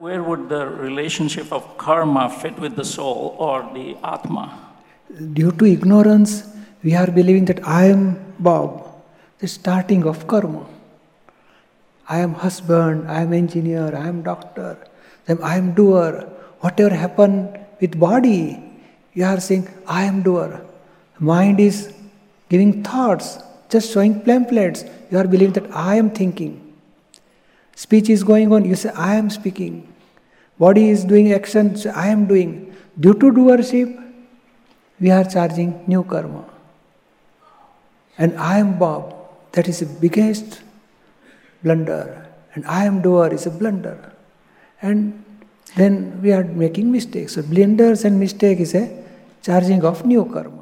Where would the relationship of karma fit with the soul or the Atma? Due to ignorance, we are believing that I am Bob, the starting of karma. I am husband, I am engineer, I am doctor, then I am doer. Whatever happen with body, you are saying, I am doer. Mind is giving thoughts, just showing pamphlets. You are believing that I am thinking. Speech is going on, you say, I am speaking. Body is doing action, so I am doing. Due to doership, we are charging new karma. And I am Bob. That is the biggest blunder. And I am doer is a blunder. And then we are making mistakes. So blunders and mistake is a charging of new karma.